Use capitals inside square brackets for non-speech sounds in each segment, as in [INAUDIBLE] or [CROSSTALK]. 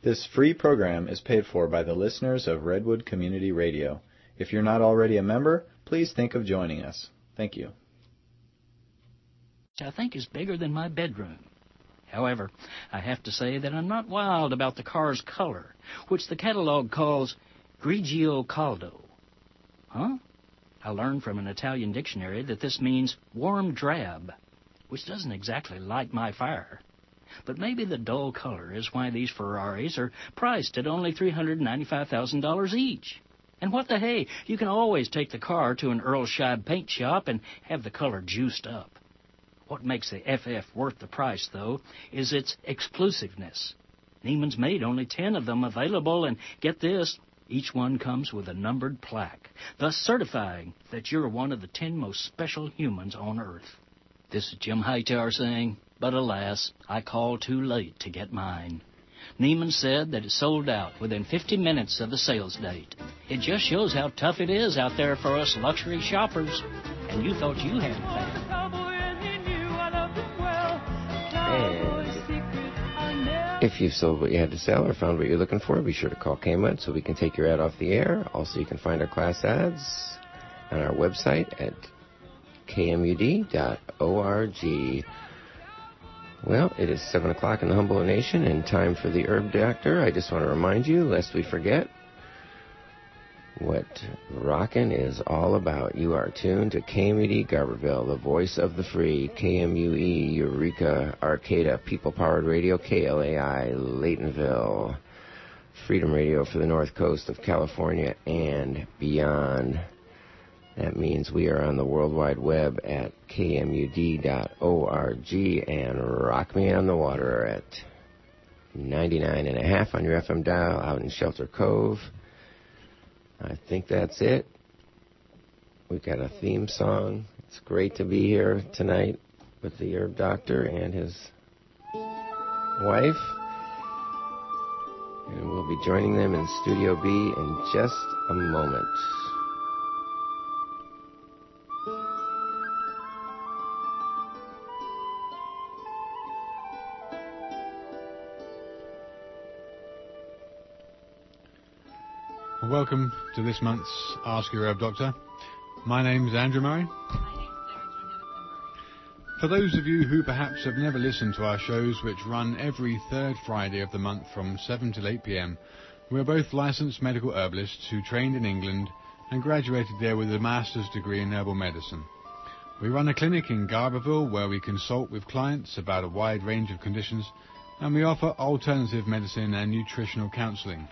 This free program is paid for by the listeners of Redwood Community Radio. If you're not already a member, please think of joining us. Thank you. I think is bigger than my bedroom. However, I have to say that I'm not wild about the car's color, which the catalog calls grigio caldo. Huh? I learned from an Italian dictionary that this means warm drab, which doesn't exactly light my fire. But maybe the dull color is why these Ferraris are priced at only $395,000 each. And what the hey, you can always take the car to an Earl Scheib paint shop and have the color juiced up. What makes the FF worth the price, though, is its exclusiveness. Neiman's made only ten of them available, and get this, each one comes with a numbered plaque, thus certifying that you're one of the ten most special humans on Earth. This is Jim Hightower saying, but alas, I called too late to get mine. Neiman said that it sold out within 50 minutes of the sales date. It just shows how tough it is out there for us luxury shoppers. And you thought you had it bad. And if you've sold what you had to sell or found what you're looking for, be sure to call KMUD so we can take your ad off the air. Also, you can find our class ads on our website at kmud.org. Well, it is 7 o'clock in the Humboldt Nation and time for the Herb Doctor. I just want to remind you, lest we forget, what rockin' is all about. You are tuned to KMUD Garberville, the voice of the free, KMUE, Eureka, Arcata, People Powered Radio, KLAI, Laytonville, Freedom Radio for the North Coast of California and beyond. That means we are on the World Wide Web at kmud.org and Rock Me on the Water at 99.5 on your FM dial out in Shelter Cove. I think that's it. We've got a theme song. It's great to be here tonight with the herb doctor and his wife. And we'll be joining them in Studio B in just a moment. Welcome to this month's Ask Your Herb Doctor. My name is Andrew Murray. For those of you who perhaps have never listened to our shows, which run every third Friday of the month from 7 till 8 pm, we are both licensed medical herbalists who trained in England and graduated there with a master's degree in herbal medicine. We run a clinic in Garberville where we consult with clients about a wide range of conditions and we offer alternative medicine and nutritional counseling.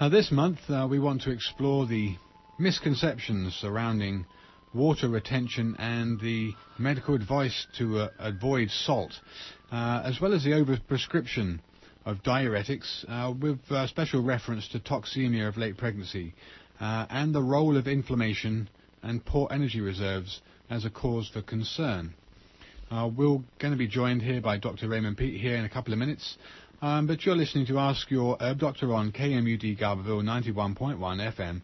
Now, this month uh, we want to explore the misconceptions surrounding water retention and the medical advice to uh, avoid salt, uh, as well as the overprescription of diuretics, uh, with uh, special reference to toxemia of late pregnancy, uh, and the role of inflammation and poor energy reserves as a cause for concern. we're going to be joined here by Dr. Raymond Peat here in a couple of minutes. Um, but you're listening to Ask Your Herb Doctor on KMUD Garberville 91.1 FM.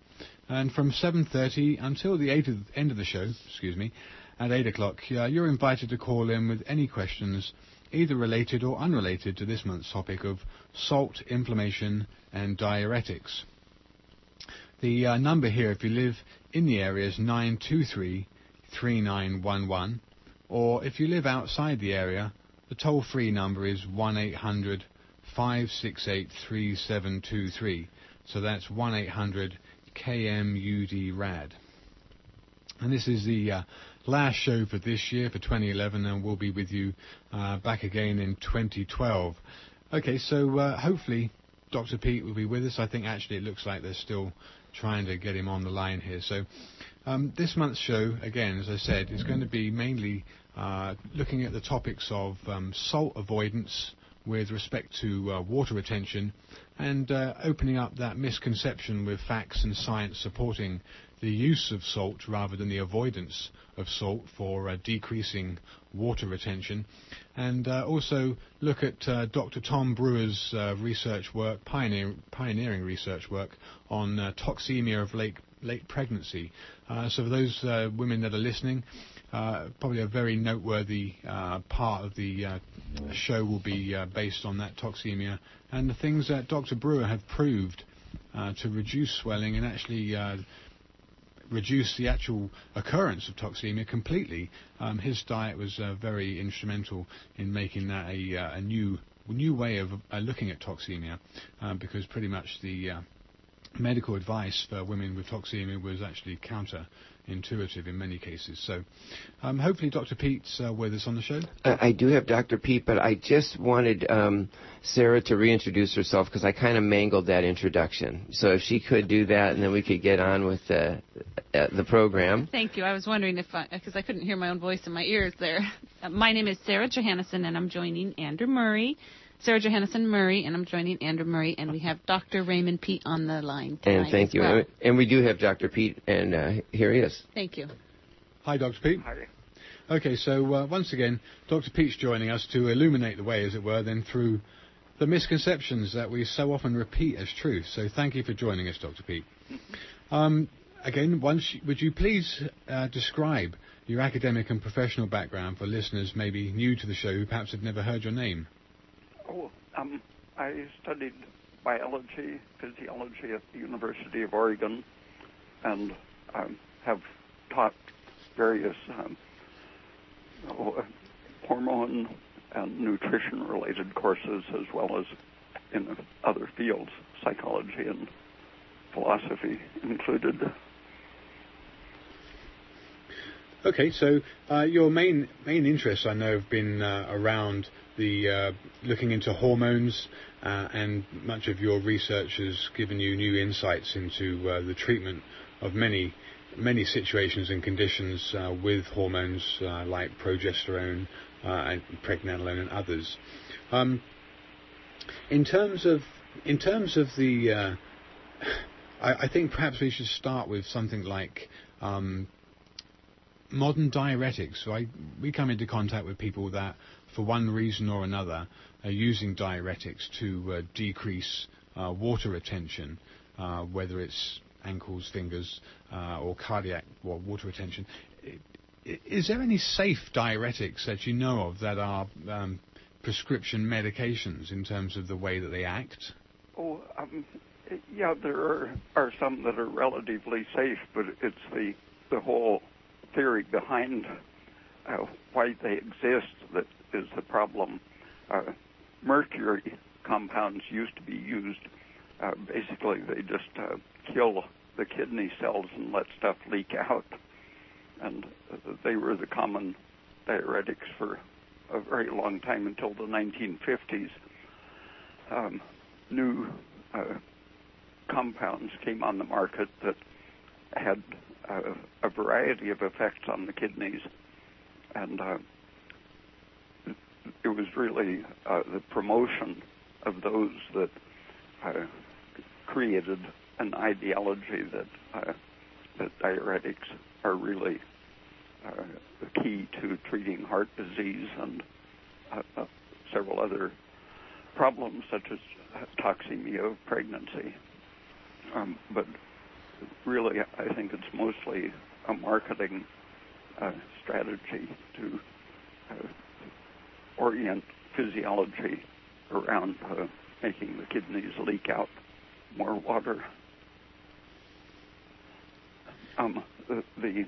And from 7.30 until the of, end of the show, excuse me, at 8 o'clock, uh, you're invited to call in with any questions, either related or unrelated to this month's topic of salt, inflammation, and diuretics. The uh, number here, if you live in the area, is 923 3911. Or if you live outside the area, the toll free number is 1 800 568 3723. So that's 1 800 KMUD RAD. And this is the uh, last show for this year, for 2011, and we'll be with you uh, back again in 2012. Okay, so uh, hopefully Dr. Peat will be with us. I think actually it looks like they're still trying to get him on the line here. So um, this month's show, again, as I said, is going to be mainly uh, looking at the topics of um, salt avoidance, with respect to uh, water retention and uh, opening up that misconception with facts and science supporting the use of salt rather than the avoidance of salt for uh, decreasing water retention. And uh, also look at uh, Dr. Tom Brewer's uh, research work, pioneer, pioneering research work on toxemia of late, late pregnancy. so for those women that are listening, probably a very noteworthy uh, part of the uh, show will be uh, based on that toxemia and the things that Dr. Brewer have proved uh, to reduce swelling and actually uh, reduce the actual occurrence of toxemia completely. Um, his diet was very instrumental in making that a, a new new way of looking at toxemia because pretty much the medical advice for women with toxemia was actually counterintuitive in many cases. So um, hopefully Dr. Peat's uh, with us on the show. Uh, I do have Dr. Peat, but I just wanted um, Sarah to reintroduce herself because I kind of mangled that introduction. So if she could do that, and then we could get on with uh, the program. Thank you. I was wondering if, because I, I, couldn't hear my own voice in my ears there. my name is Sarah Johannesson, and I'm joining Andrew Murray Sarah Johannesson Murray, and I'm joining Andrew Murray, and we have Dr. Raymond Peat on the line And thank you. Well. And we do have Dr. Peat, and uh, here he is. Thank you. Hi, Dr. Peat. Hi. Okay, so uh, once again, Dr. Peat's joining us to illuminate the way, as it were, then through the misconceptions that we so often repeat as truth. So thank you for joining us, Dr. Peat. Um, again, once, would you please uh, describe your academic and professional background for listeners maybe new to the show who perhaps have never heard your name? Oh, um, I studied biology, physiology at the University of Oregon, and um, have taught various um, hormone and nutrition related courses as well as in other fields, psychology and philosophy included. Okay, so uh, your main main interests I know have been uh, around the uh, looking into hormones, uh, and much of your research has given you new insights into uh, the treatment of many many situations and conditions uh, with hormones like progesterone and pregnenolone and others. Um, in terms of in terms of the I, I, think perhaps we should start with something like um, modern diuretics. So I, we come into contact with people that, for one reason or another, are using diuretics to uh, decrease uh, water retention, uh, whether it's ankles, fingers, uh, or cardiac water retention. Is there any safe diuretics that you know of that are um, prescription medications in terms of the way that they act? Oh, um, yeah, there are, are some that are relatively safe, but it's the the whole theory behind uh, why they exist that is the problem. Uh, mercury compounds used to be used. Uh, basically, they just uh, kill the kidney cells and let stuff leak out. And they were the common diuretics for a very long time until the 1950s. Um, new uh, compounds came on the market that had uh, a variety of effects on the kidneys, and uh, it was really uh, the promotion of those that uh, created an ideology that uh, that diuretics are really uh, the key to treating heart disease and several other problems such as toxemia of pregnancy. Um, but really, I think it's mostly a marketing uh, strategy to uh, orient physiology around uh, making the kidneys leak out more water. Um, the, the,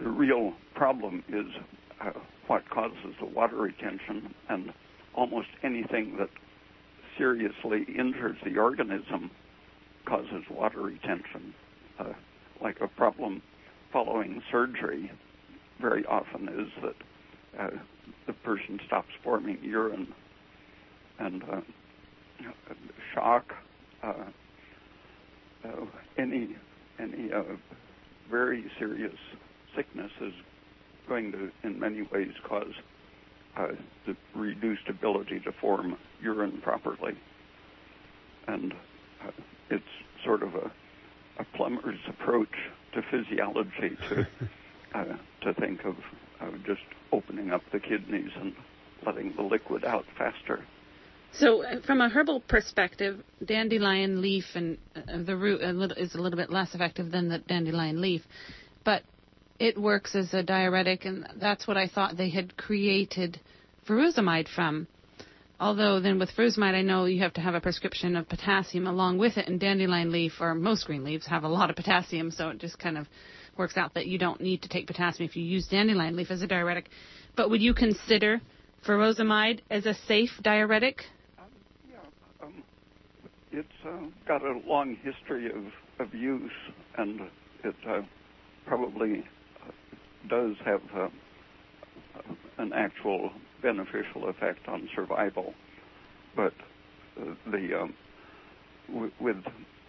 the real problem is uh, what causes the water retention, and almost anything that seriously injures the organism causes water retention. Uh, like a problem following surgery very often is that uh, the person stops forming urine and uh, shock, uh, uh, any any uh, very serious sickness is going to, in many ways, cause the reduced ability to form urine properly, and it's sort of a, a plumber's approach to physiology to [LAUGHS] uh, to think of just opening up the kidneys and letting the liquid out faster. So, uh, from a herbal perspective, dandelion leaf and uh, the root a little, is a little bit less effective than the dandelion leaf. But it works as a diuretic, and that's what I thought they had created furosemide from. Although then with furosemide, I know you have to have a prescription of potassium along with it, and dandelion leaf or most green leaves have a lot of potassium, so it just kind of works out that you don't need to take potassium if you use dandelion leaf as a diuretic. But would you consider furosemide as a safe diuretic? Um, yeah, um, it's uh, got a long history of, of use, and it uh, probably uh, does have uh, an actual beneficial effect on survival. But uh, the um, w- with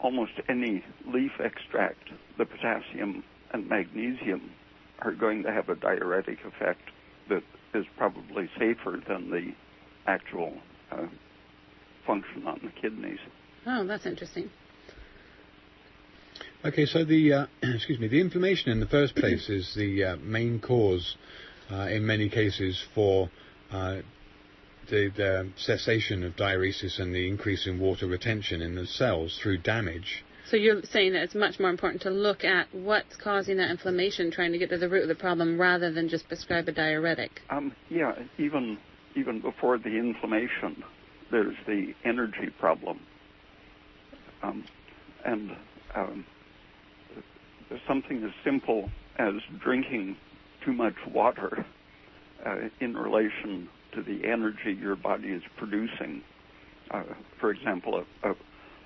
almost any leaf extract, the potassium and magnesium are going to have a diuretic effect that is probably safer than the actual uh, function on the kidneys. Oh, that's interesting. Okay, so the uh, [CLEARS THROAT] excuse me, the inflammation in the first [CLEARS THROAT] place is the uh, main cause uh, in many cases for uh, the, the, cessation of diuresis and the increase in water retention in the cells through damage. So you're saying that it's much more important to look at what's causing that inflammation, trying to get to the root of the problem, rather than just prescribe a diuretic. Um, yeah, even even before the inflammation, there's the energy problem, um, and um, something as simple as drinking too much water uh, in relation to the energy your body is producing. Uh, for example, a, a,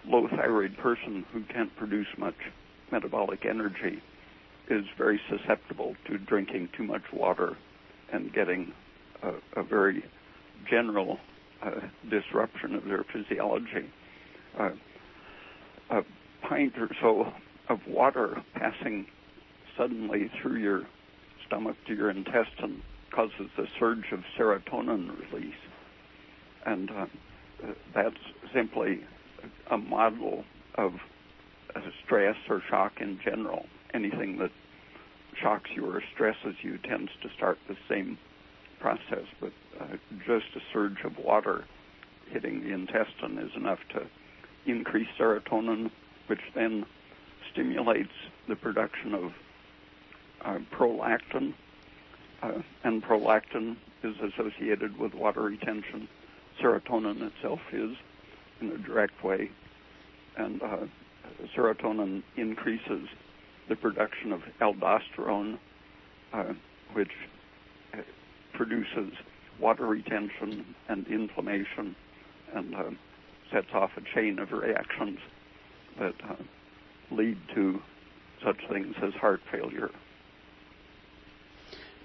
low thyroid person who can't produce much metabolic energy is very susceptible to drinking too much water and getting a, a very general uh, disruption of their physiology. Uh, a pint or so of water passing suddenly through your stomach to your intestine causes a surge of serotonin release. And uh, that's simply a model of stress or shock in general. Anything that shocks you or stresses you tends to start the same process, but uh, just a surge of water hitting the intestine is enough to increase serotonin, which then stimulates the production of uh, prolactin, uh, and prolactin is associated with water retention. Serotonin itself is in a direct way, and uh, serotonin increases the production of aldosterone, uh, which uh, produces water retention and inflammation, and uh, sets off a chain of reactions that lead to such things as heart failure.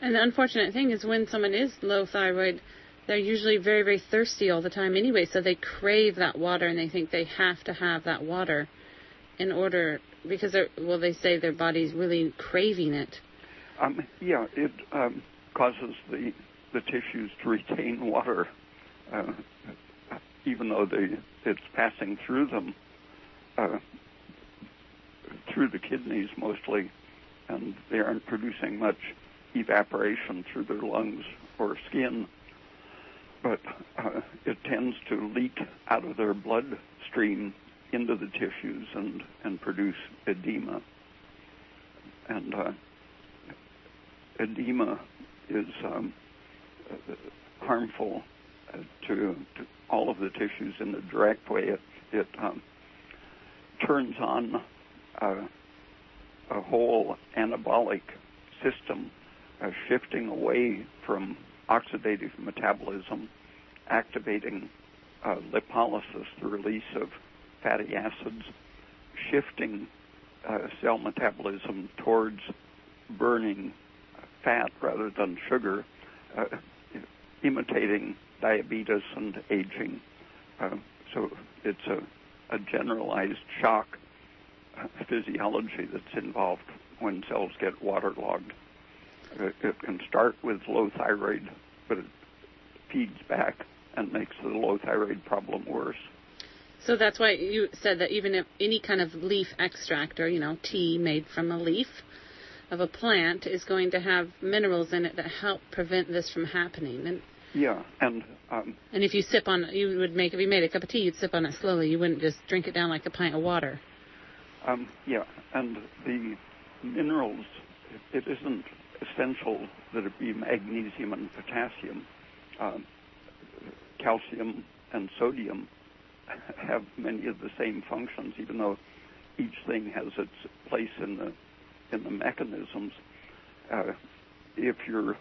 And the unfortunate thing is when someone is low thyroid, they're usually very, very thirsty all the time anyway, so they crave that water and they think they have to have that water in order because they're well they say their body's really craving it. Um, yeah, it um, causes the the tissues to retain water, uh, even though they it's passing through them. Uh, through the kidneys mostly, and they aren't producing much evaporation through their lungs or skin. But uh, it tends to leak out of their bloodstream into the tissues and, and produce edema. And uh, edema is um, harmful uh, to, to, all of the tissues in a direct way. It, it um, turns on uh, a whole anabolic system uh, shifting away from oxidative metabolism, activating uh, lipolysis, the release of fatty acids, shifting uh, cell metabolism towards burning fat rather than sugar, uh, imitating diabetes and aging. Uh, so it's a, a generalized shock physiology that's involved when cells get waterlogged. It, it can start with low thyroid, but it feeds back and makes the low thyroid problem worse. So that's why you said that even if any kind of leaf extract or, you know, tea made from a leaf of a plant is going to have minerals in it that help prevent this from happening. And yeah, and um, and if you sip on, you would make if you made a cup of tea, you'd sip on it slowly. You wouldn't just drink it down like a pint of water. Um, yeah, and the minerals it isn't essential that it be magnesium and potassium. Uh, calcium and sodium have many of the same functions, even though each thing has its place in the in the mechanisms. Uh, if you're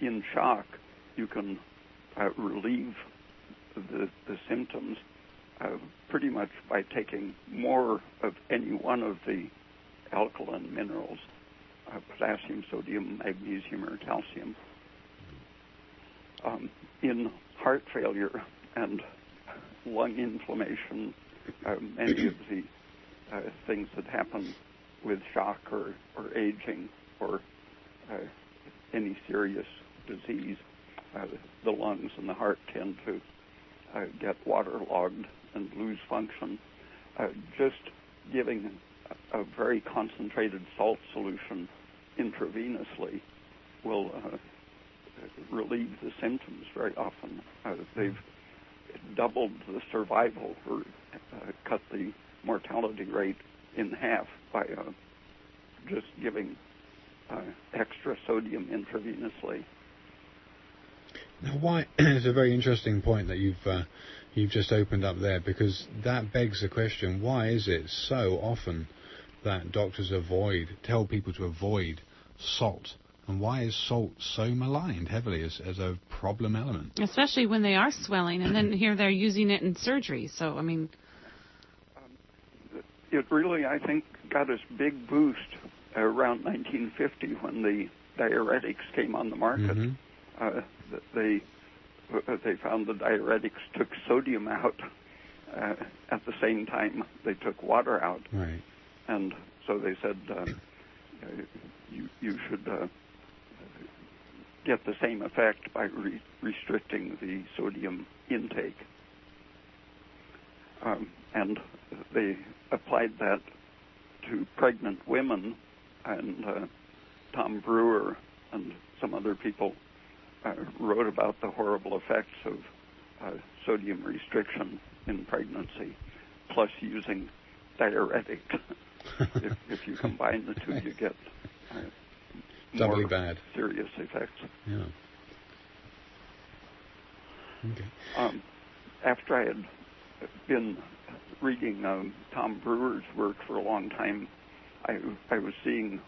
in shock, you can uh, relieve the, the symptoms uh, pretty much by taking more of any one of the alkaline minerals, potassium, sodium, magnesium, or calcium. Um, in heart failure and lung inflammation, uh, many of the uh, things that happen with shock or, or aging or uh, any serious disease, uh, the lungs and the heart tend to uh, get waterlogged and lose function. Uh, just giving a, a, very concentrated salt solution intravenously will uh, relieve the symptoms very often. Uh, they've doubled the survival or uh, cut the mortality rate in half by just giving extra sodium intravenously. Now, why? [CLEARS THROAT] it's a very interesting point that you've uh, you've just opened up there because that begs the question: Why is it so often that doctors avoid tell people to avoid salt? And why is salt so maligned heavily as, as a problem element? Especially when they are swelling, and then [CLEARS THROAT] here they're using it in surgery. So, I mean. Um, it really, I think, got its big boost around 1950 when the diuretics came on the market. Mm-hmm. Uh, they uh, they found the diuretics took sodium out uh, at the same time they took water out, right. and so they said uh, you you should uh, get the same effect by re- restricting the sodium intake. Um, and they applied that to pregnant women, and uh, Tom Brewer and some other people uh, wrote about the horrible effects of uh, sodium restriction in pregnancy, plus using diuretic. [LAUGHS] if, if, you combine the two, you get doubly bad, serious effects. Yeah. Okay. Um, after I had been reading um, Tom Brewer's work for a long time, I, I was seeing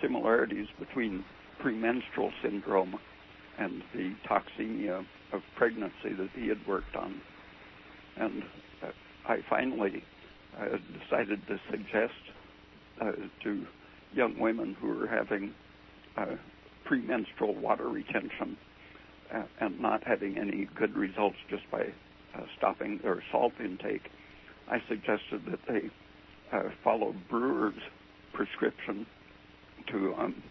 similarities between premenstrual syndrome and the toxemia of pregnancy that he had worked on. And uh, I finally uh, decided to suggest uh, to young women who were having uh, premenstrual water retention uh, and not having any good results just by uh, stopping their salt intake, I suggested that they uh, follow Brewer's prescription to um,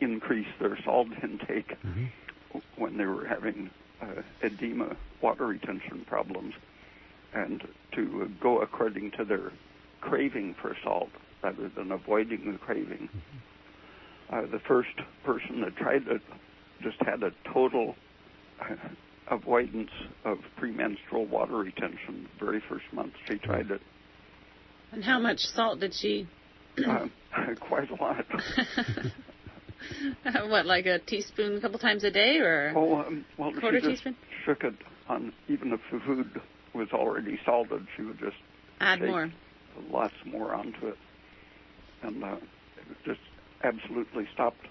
increase their salt [LAUGHS] intake mm-hmm. when they were having uh, edema water retention problems and to go according to their craving for salt rather than avoiding the craving. Uh, the first person that tried it just had a total [LAUGHS] avoidance of premenstrual water retention the very first month she tried it. And how much salt did she? uh, [LAUGHS] quite a lot. [LAUGHS] what, like a teaspoon a couple times a day, or oh, um, well, quarter she teaspoon? Shook it on even if the food was already salted, she would just add more, lots more onto it, and uh, it just absolutely stopped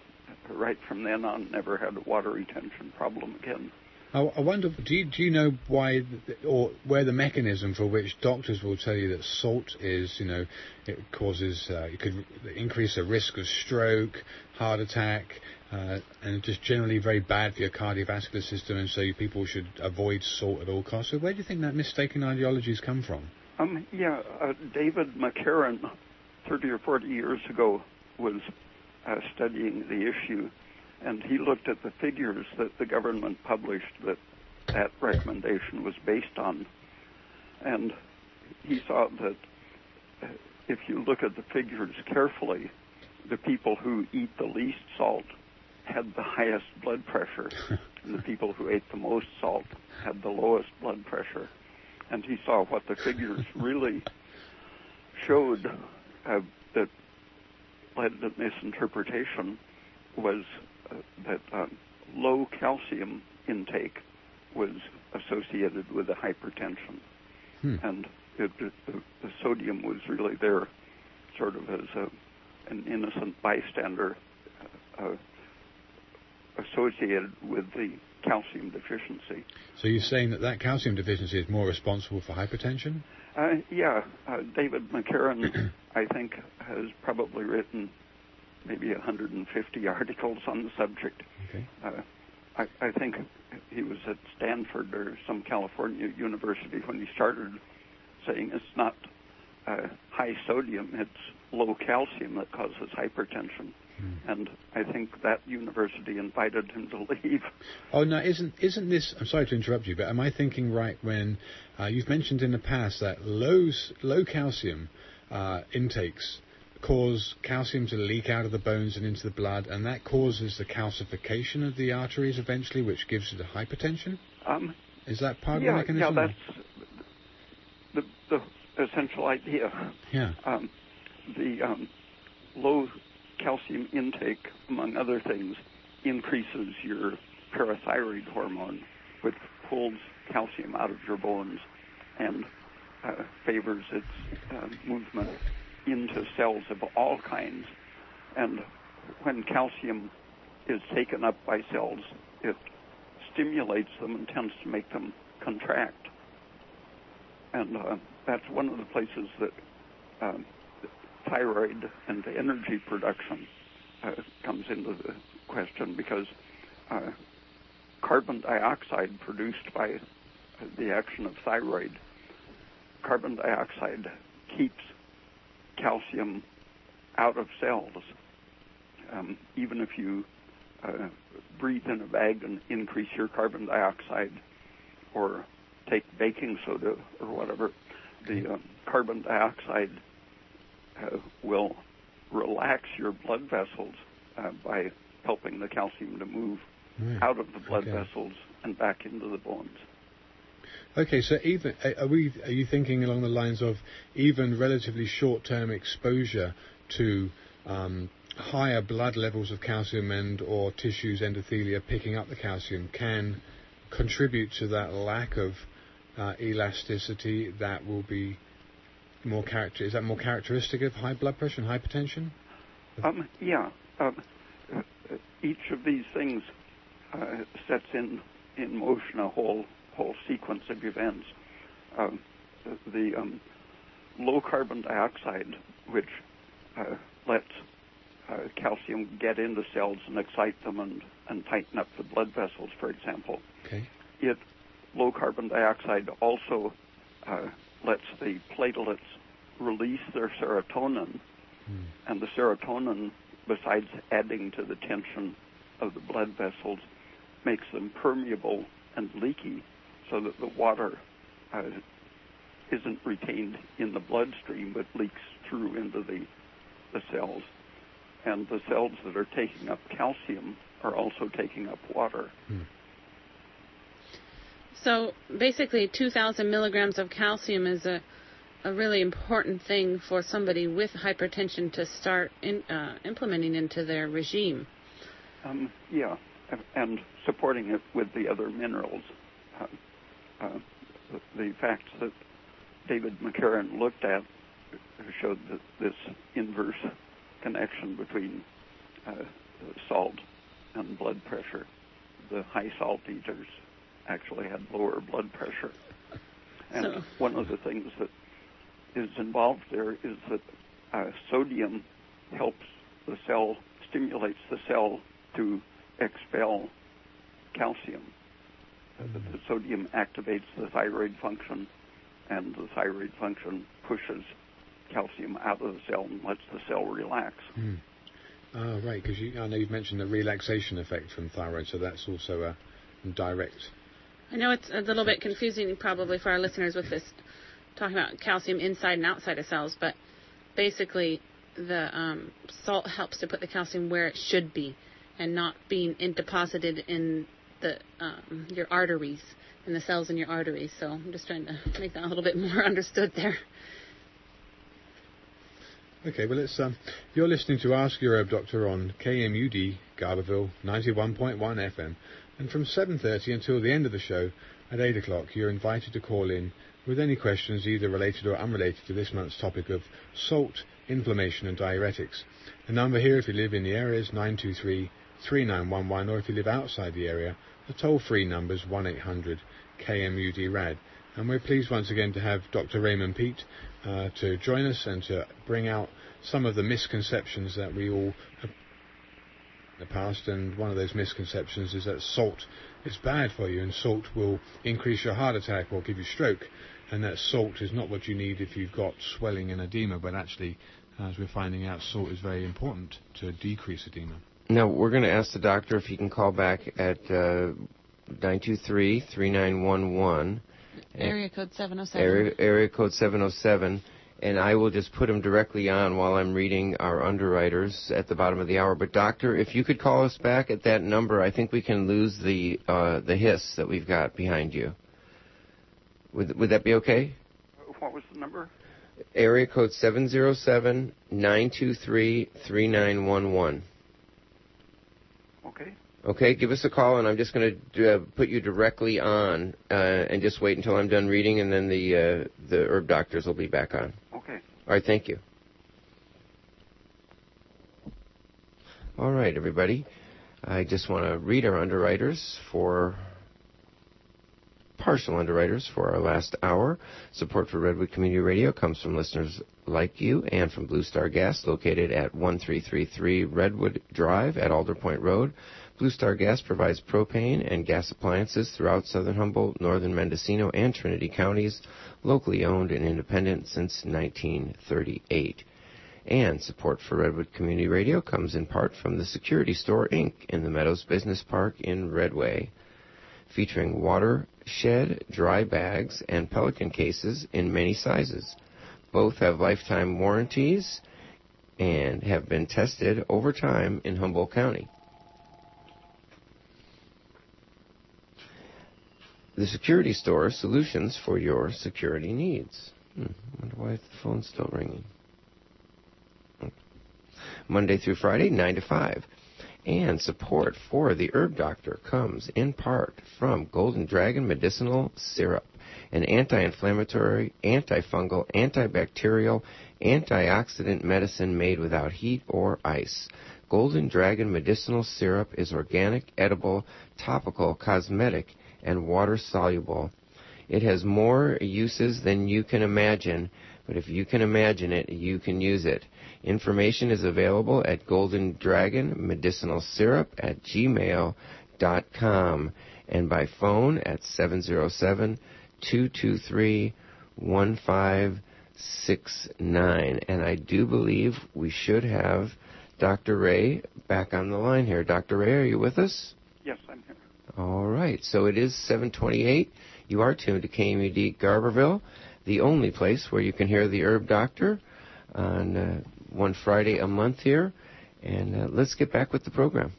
right from then on. Never had a water retention problem again. I, wonder, do you, do you know why, or where the mechanism for which doctors will tell you that salt is, you know, it causes, uh, it could increase the risk of stroke, heart attack, uh, and just generally very bad for your cardiovascular system, and so people should avoid salt at all costs. So where do you think that mistaken ideology has come from? Um, yeah, uh, David McCarron, 30 or 40 years ago, was uh, studying the issue, and he looked at the figures that the government published that that recommendation was based on, and he saw that uh, if you look at the figures carefully, the people who eat the least salt had the highest blood pressure, and the people who ate the most salt had the lowest blood pressure. And he saw what the figures really showed uh, that led to misinterpretation was uh, that um, low calcium intake was associated with the hypertension, Hmm. and it, it, the, the sodium was really there, sort of as a, an innocent bystander, uh, uh, associated with the calcium deficiency. So you're saying that that calcium deficiency is more responsible for hypertension? Uh, yeah, uh, David McCarron, [CLEARS THROAT] I think, has probably written maybe 150 [LAUGHS] articles on the subject. Okay. Uh, I, I think he was at Stanford or some California university when he started saying it's not uh, high sodium, it's low calcium that causes hypertension. And I think that university invited him to leave. Oh no, isn't isn't this? I'm sorry to interrupt you, but am I thinking right when uh, you've mentioned in the past that low low calcium uh, intakes cause calcium to leak out of the bones and into the blood, and that causes the calcification of the arteries eventually, which gives you the hypertension? Um, Is that part yeah, of the mechanism? yeah, that's the, the essential idea. yeah. Um, the um, low calcium intake, among other things, increases your parathyroid hormone, which pulls calcium out of your bones and uh, favors its uh, movement into cells of all kinds. And when calcium is taken up by cells, it stimulates them and tends to make them contract. And uh, that's one of the places that um, thyroid and energy production uh, comes into the question because uh, carbon dioxide produced by the action of thyroid, carbon dioxide keeps calcium out of cells. Um, even if you uh, breathe in a bag and increase your carbon dioxide or take baking soda or whatever, the um, carbon dioxide will relax your blood vessels uh, by helping the calcium to move Right. out of the blood Okay. vessels and back into the bones. Okay, so even are we? Are you thinking along the lines of even relatively short-term exposure to um, higher blood levels of calcium and or tissues endothelia picking up the calcium can contribute to that lack of uh, elasticity that will be more character? Is that more characteristic of high blood pressure and hypertension? Um, yeah, um, uh, each of these things uh, sets in in motion a whole whole sequence of events. Um, the the, um, low carbon dioxide, which uh, lets uh, calcium get into cells and excite them and, and tighten up the blood vessels, for example. Okay. It low carbon dioxide also uh, lets the platelets release their serotonin, Hmm. and the serotonin, besides adding to the tension of the blood vessels, makes them permeable and leaky, so that the water uh, isn't retained in the bloodstream but leaks through into the the cells. And the cells that are taking up calcium are also taking up water. So basically, 2,000 milligrams of calcium is a, a really important thing for somebody with hypertension to start in, uh, implementing into their regime. Um, yeah, and, supporting it with the other minerals. Uh, uh, the, the facts that David McCarron looked at showed that this inverse connection between uh, salt and blood pressure. The high salt eaters actually had lower blood pressure. And So- one of the things that is involved there is that uh, sodium helps the cell, stimulates the cell to expel calcium. Uh, the- the sodium activates the thyroid function, and the thyroid function pushes calcium out of the cell and lets the cell relax. Ah, right, because I know you've mentioned the relaxation effect from thyroid, so that's also a direct. I know it's a little bit confusing probably for our listeners with this talking about calcium inside and outside of cells, but basically the um, salt helps to put the calcium where it should be and not being in, deposited in the um, your arteries and the cells in your arteries. So I'm just trying to make that a little bit [LAUGHS] more understood there. Okay, well, it's um, you're listening to Ask Your Herb Doctor on KMUD Garberville 91.1 FM, and from 7:30 until the end of the show at 8 o'clock, you're invited to call in with any questions either related or unrelated to this month's topic of salt, inflammation, and diuretics. The number here, if you live in the area, is 923 3911, or if you live outside the area, the toll-free number is 1-800 KMUD RAD. And we're pleased once again to have Dr. Raymond Peat uh, to join us and to bring out some of the misconceptions that we all the past. And one of those misconceptions is that salt is bad for you, and salt will increase your heart attack or give you stroke. And that salt is not what you need if you've got swelling and edema, but actually, as we're finding out, salt is very important to decrease edema. Now, we're going to ask the doctor if he can call back at uh, 923 3911. Area code 707. Area, area code 707. And I will just put him directly on while I'm reading our underwriters at the bottom of the hour. But doctor, if you could call us back at that number, I think we can lose the uh, the hiss that we've got behind you. Would would that be okay? What was the number? Area code 707 923 3911. Okay. Okay, give us a call, and I'm just going to uh, put you directly on, uh, and just wait until I'm done reading, and then the uh, the herb doctors will be back on. All right, thank you. All right, everybody. I just want to read our underwriters for partial underwriters for our last hour. Support for Redwood Community Radio comes from listeners like you and from Blue Star Gas, located at 1333 Redwood Drive at Alder Point Road. Blue Star Gas provides propane and gas appliances throughout southern Humboldt, northern Mendocino, and Trinity counties, locally owned and independent since 1938. And support for Redwood Community Radio comes in part from the Security Store Inc. in the Meadows Business Park in Redway, featuring watershed, dry bags, and pelican cases in many sizes. Both have lifetime warranties and have been tested over time in Humboldt County. The Security Store solutions for your security needs. Hmm, wonder why the phone's still ringing. Monday through Friday, 9 to 5. And support for the Herb Doctor comes in part from Golden Dragon Medicinal Syrup, an anti inflammatory, antifungal, antibacterial, antioxidant medicine made without heat or ice. Golden Dragon Medicinal Syrup is organic, edible, topical, cosmetic, and water soluble. It has more uses than you can imagine, but if you can imagine it, you can use it. Information is available at Golden Dragon Medicinal Syrup at gmail.com and by phone at 707 223 1569. And I do believe we should have Dr. Ray back on the line here. Dr. Ray, are you with us? Yes, I'm here. All right. So it is 728. You are tuned to KMUD Garberville, the only place where you can hear the Herb Doctor on uh, one Friday a month here. And uh, let's get back with the program.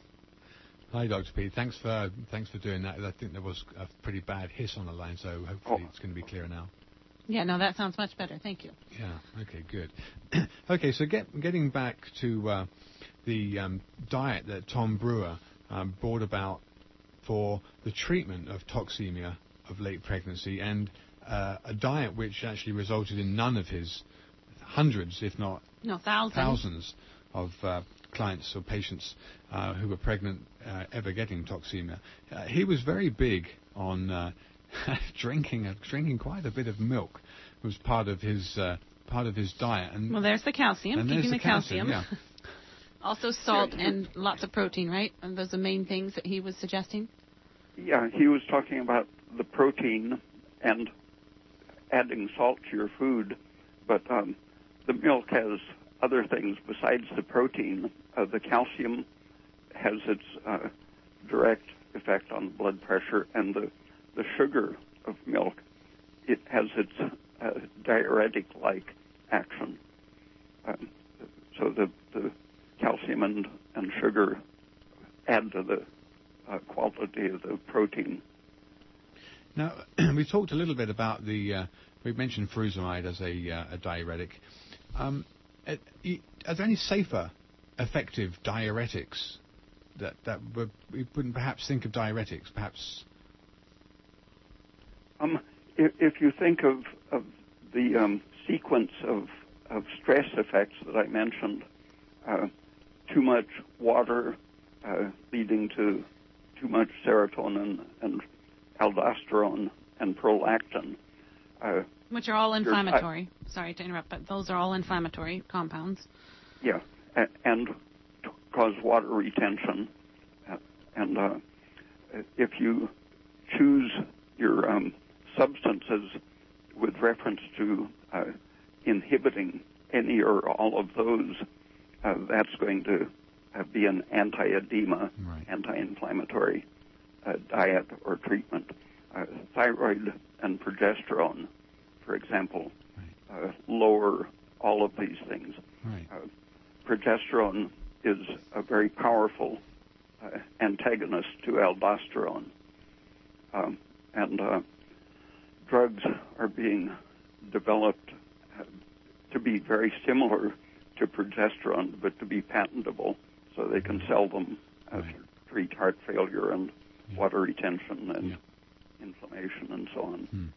Hi, Dr. P. Thanks for thanks for doing that. I think there was a pretty bad hiss on the line, so hopefully Oh. it's going to be clear now. Yeah, no, that sounds much better. Thank you. Yeah. Okay. Good. [CLEARS THROAT] okay. So get, getting back to uh, the um, diet that Tom Brewer um, brought about for the treatment of toxemia of late pregnancy, and uh, a diet which actually resulted in none of his hundreds, if not No, thousands. thousands, of uh, clients or patients uh, who were pregnant uh, ever getting toxemia. Uh, he was very big on uh, [LAUGHS] drinking, uh, drinking quite a bit of milk. Was part of his uh, part of his diet, and Well, there's the calcium. keeping there's the calcium. yeah. [LAUGHS] also salt and lots of protein, right? And those are the main things that he was suggesting. Yeah, he was talking about the protein and adding salt to your food, but um, the milk has other things besides the protein. Uh, the calcium has its uh, direct effect on blood pressure, and the the sugar of milk it has its uh, diuretic-like action. Um, so the the calcium and and sugar add to the uh, quality of the protein. Now, [CLEARS THROAT] we talked a little bit about the, uh, we mentioned furosemide as a, uh, a diuretic. Um, are there any safer, effective diuretics that that were, we wouldn't perhaps think of diuretics? Perhaps Um, if, if you think of, of the um, sequence of, of stress effects that I mentioned, uh, too much water uh, leading to too much serotonin and aldosterone and prolactin. Uh, Which are all inflammatory. Sorry to interrupt, but those are all inflammatory compounds. yeah, and cause water retention. Uh, and uh, if you choose your um, substances with reference to uh, inhibiting any or all of those, uh, that's going to uh, be an anti-edema, Right. anti-inflammatory uh, diet or treatment. Uh, thyroid and progesterone, for example, uh, lower all of these things. right. Uh, progesterone is a very powerful uh, antagonist to aldosterone. Um, and uh, drugs are being developed uh, to be very similar to progesterone, but to be patentable so they can sell them uh, Right. to treat heart failure and Yeah. water retention and Yeah. inflammation and so on.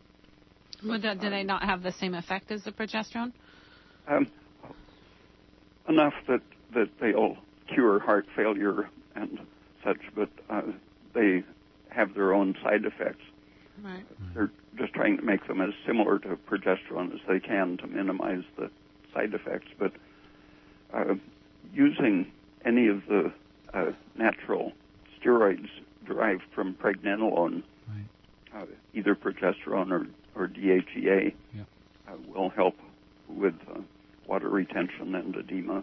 Would that, do they not have the same effect as the progesterone? Um, enough that that they'll cure heart failure and such, but uh, they have their own side effects. Right. They're just trying to make them as similar to progesterone as they can to minimize the side effects. But uh, using any of the uh, natural steroids derived from pregnenolone, Right. uh, either progesterone or, or DHEA, Yeah. uh, will help with uh, water retention and edema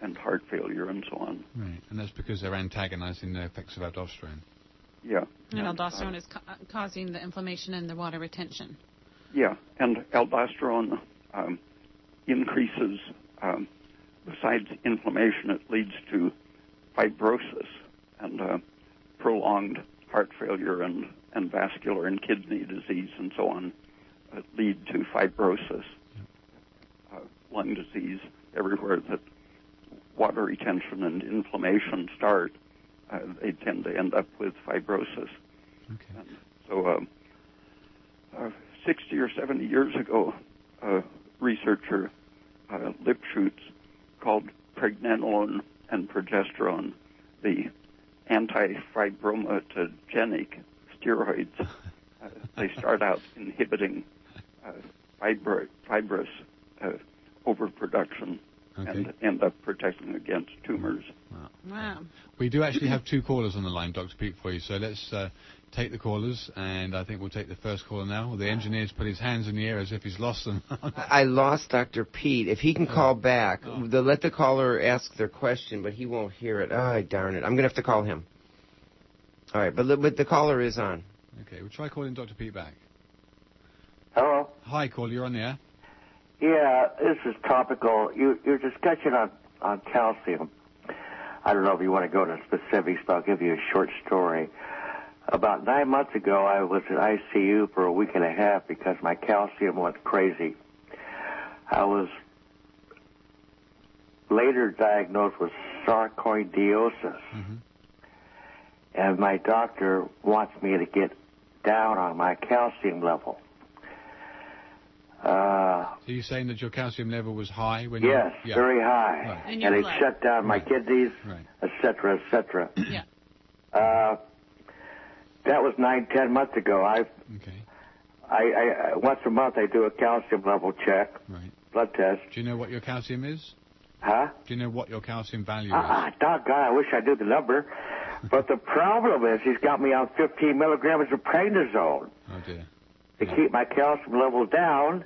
and heart failure and so on. Right. And that's because they're antagonizing the effects of aldosterone. Yeah. And uh, aldosterone is ca- causing the inflammation and the water retention. Yeah, and aldosterone um, increases, um, besides inflammation, it leads to fibrosis and uh, prolonged heart failure and, and vascular and kidney disease and so on uh, lead to fibrosis, uh, lung disease, everywhere that water retention and inflammation start, uh, they tend to end up with fibrosis. Okay. And so, um, uh, 60 or 70 years ago, a researcher, uh, Lipschutz, called pregnenolone and progesterone the anti-fibromatogenic steroids. Uh, they start out inhibiting uh, fibro- fibrous uh, overproduction Okay. and end up protecting against tumors. Wow. We do actually have two callers on the line, Dr. Peat, for you. So let's uh, take the callers, and I think we'll take the first caller now. The engineer's put his hands in the air as if he's lost them. [LAUGHS] I lost Dr. Peat. If he can call back, Oh. the, let the caller ask their question, but he won't hear it. Oh, darn it. I'm going to have to call him. All right, but, but the caller is on. okay, we'll try calling Dr. Peat back. Hello. Hi, caller, you're on the air. Yeah, this is topical. You, your discussion on on calcium. I don't know if you want to go into specifics, but I'll give you a short story. About nine months ago, I was in ICU for a week and a half because my calcium went crazy. I was later diagnosed with sarcoidosis, and my doctor wants me to get down on my calcium level. Uh, So you're saying that your calcium level was high when Yes, you... Yeah. very high. Right. In And it blood. shut down my Right. kidneys, Right. et cetera, et cetera. Yeah. Uh, that was nine, ten months ago. I, Okay, I, I, once a month I do a calcium level check, right. blood test. Do you know what your calcium is? Huh? Do you know what your calcium value is? Ah, doggone, I wish I knew the number. But the problem is he's got me on 15 milligrams of prednisone Oh dear. to keep my calcium level down.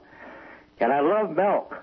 And I love milk.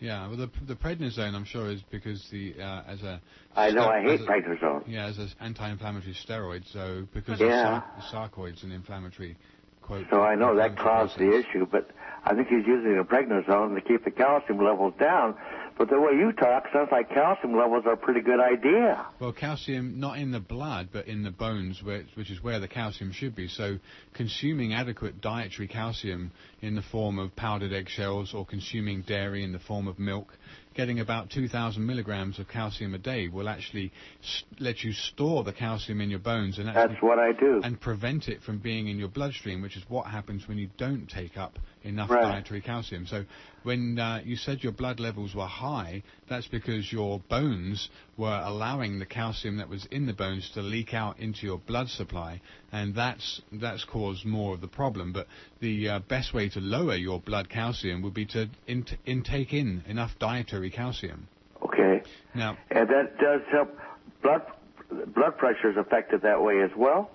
Yeah, well, the the prednisone, I'm sure, is because the uh, as a I know I hate a- prednisone. Yeah, as an anti-inflammatory steroid, so because Yeah. of sar- sarcoids and inflammatory quote. So I know that caused the issue, but I think he's using the prednisone to keep the calcium levels down. But the way you talk sounds like calcium levels are a pretty good idea. Well, calcium not in the blood, but in the bones, where, which is where the calcium should be. So, consuming adequate dietary calcium in the form of powdered eggshells or consuming dairy in the form of milk getting about 2,000 milligrams of calcium a day will actually s- let you store the calcium in your bones and actually That's what I do. and prevent it from being in your bloodstream, which is what happens when you don't take up enough Right. dietary calcium. So when uh, you said your blood levels were high, that's because your bones were allowing the calcium that was in the bones to leak out into your blood supply, and that's that's caused more of the problem. But the uh, best way to lower your blood calcium would be to in- intake in enough dietary calcium. Okay. Now, And that does help. Blood blood pressure is affected that way as well.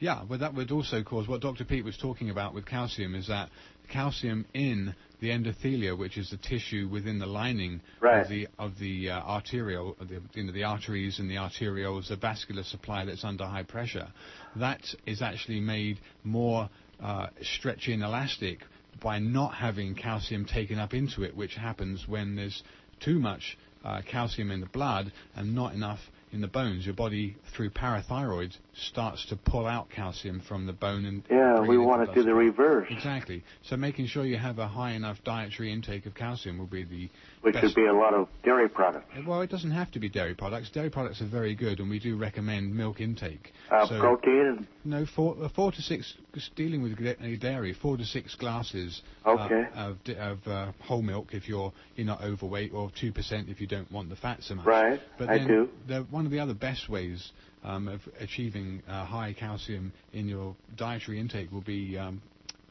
Yeah, but that would also cause what Dr. Peat was talking about with calcium is that calcium in the endothelia, which is the tissue within the lining Right. of the of the uh, arterial, the, you know, the arteries and the arterioles, the vascular supply that's under high pressure, that is actually made more uh, stretchy and elastic by not having calcium taken up into it, which happens when there's too much uh, calcium in the blood and not enough in the bones. Your body, through parathyroid, starts to pull out calcium from the bone and Yeah, we want to do the reverse, Exactly. So making sure you have a high enough dietary intake of calcium will be the which best. would be a lot of dairy products. Well, it doesn't have to be dairy products. Dairy products are very good, and we do recommend milk intake. Uh, so, protein. no, four, uh, four to six. just Dealing with uh, dairy, four to six glasses Okay. uh, of, of uh, whole milk if you're you're not overweight, or two percent if you don't want the fat so much. Right, But I do. The, one of the other best ways um, of achieving uh, high calcium in your dietary intake will be um,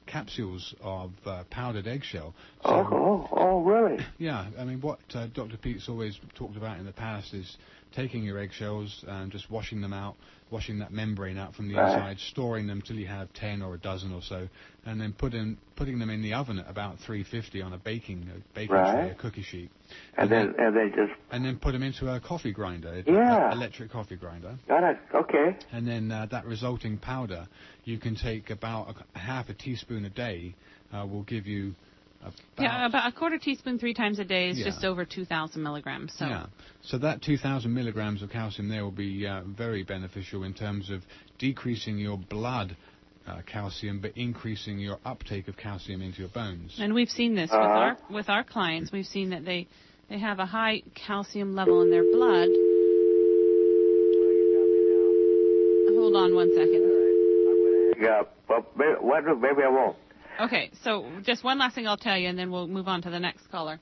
capsules of uh, powdered eggshell. So, Oh, oh, oh, really? [LAUGHS] yeah, I mean, what uh, Dr. Peat's always talked about in the past is taking your eggshells and just washing them out, washing that membrane out from the Right. inside, storing them till you have 10 or a dozen or so, and then putting putting them in the oven at about 350 on a baking a baking tray, a cookie sheet, And then and then just and then put them into a coffee grinder, a- Yeah. a electric coffee grinder, got it. Okay. and then uh, that resulting powder you can take about a, half a teaspoon a day uh, will give you about Yeah, about a quarter teaspoon three times a day is Yeah. just over 2,000 milligrams. So Yeah. So that 2,000 milligrams of calcium there will be uh, very beneficial in terms of decreasing your blood uh, calcium, but increasing your uptake of calcium into your bones. And we've seen this with Uh-huh. our with our clients. We've seen that they they have a high calcium level in their blood. Hold on one second. Yeah. Well, maybe, what, maybe I won't. Okay, so just one last thing I'll tell you, and then we'll move on to the next caller.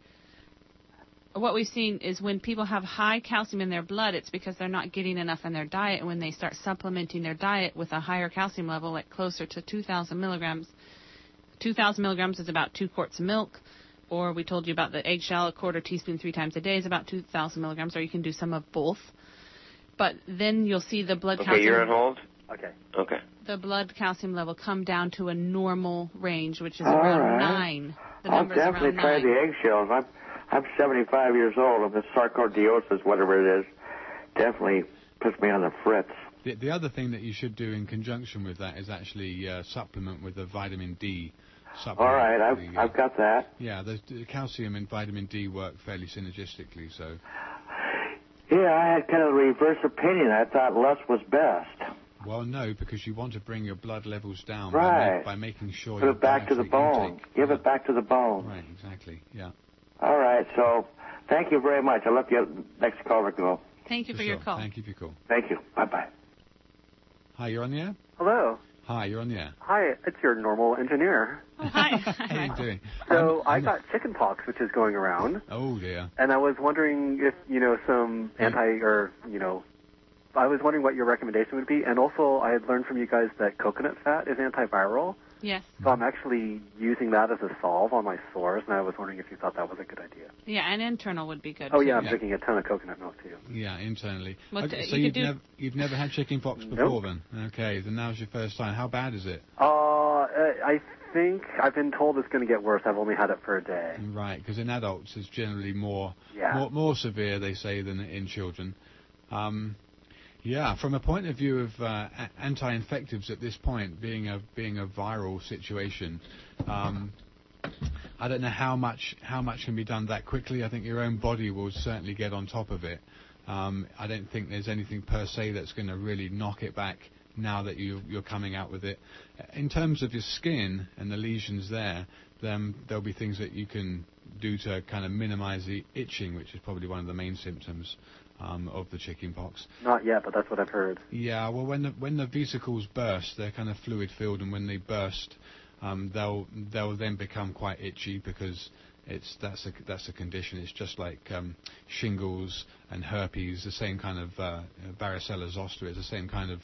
What we've seen is when people have high calcium in their blood, it's because they're not getting enough in their diet. And when they start supplementing their diet with a higher calcium level, like closer to 2,000 milligrams, 2,000 milligrams is about two quarts of milk. Or we told you about the eggshell, a quarter teaspoon three times a day is about 2,000 milligrams, or you can do some of both. But then you'll see the blood Okay, calcium you're on hold. Okay. Okay. the blood calcium level come down to a normal range, which is All around right. nine. The I'll definitely around try nine. the eggshells. I'm I'm 75 years old. and the sarcoidosis, whatever it is, definitely puts me on the fritz. The, the other thing that you should do in conjunction with that is actually uh, supplement with a vitamin D. Supplement All right, I've the, uh, I've got that. Yeah, the, the calcium and vitamin D work fairly synergistically. So, Yeah, I had kind of a reverse opinion. I thought less was best. Well, no, because you want to bring your blood levels down Right. by, by making sure Put your it back to the bone. intake- Give yeah. it back to the bone. Right, exactly. Yeah. All right, so thank you very much. I'll let the next caller go. Thank you for, For your call. Thank you for your call. Thank you. Bye bye. Hi, you're on the air. Hello. Hi, you're on the air. Hi, it's your normal engineer. Oh, hi. [LAUGHS] How are you [LAUGHS] doing? So I'm- I I'm- got chicken pox, which is going around, Oh dear. and I was wondering if you know some anti or you know, I was wondering what your recommendation would be, and also I had learned from you guys that coconut fat is antiviral, yes. so I'm actually using that as a solve on my sores, and I was wondering if you thought that was a good idea. Yeah, and internal would be good. Oh too. yeah, I'm Yeah. drinking a ton of coconut milk too. Yeah, internally. What, okay, so you you've could do- never you've never had chicken pox before then? Okay, then now's your first time. How bad is it? Uh, I think I've been told it's going to get worse. I've only had it for a day. Right, because in adults it's generally more Yeah. more, more severe, they say, than in children. Um, yeah, from a point of view of uh, anti-infectives at this point, being a being a viral situation, um, I don't know how much how much can be done that quickly. I think your own body will certainly get on top of it. Um, I don't think there's anything per se that's going to really knock it back now that you, you're coming out with it. In terms of your skin and the lesions there, then there'll be things that you can do to kind of minimize the itching, which is probably one of the main symptoms um, of the chickenpox. Not yet, but that's what I've heard. Yeah, well, when the when the vesicles burst, they're kind of fluid filled, and when they burst, um, they'll they'll then become quite itchy because it's that's a that's a condition. It's just like um, shingles and herpes, the same kind of uh, varicella zoster is the same kind of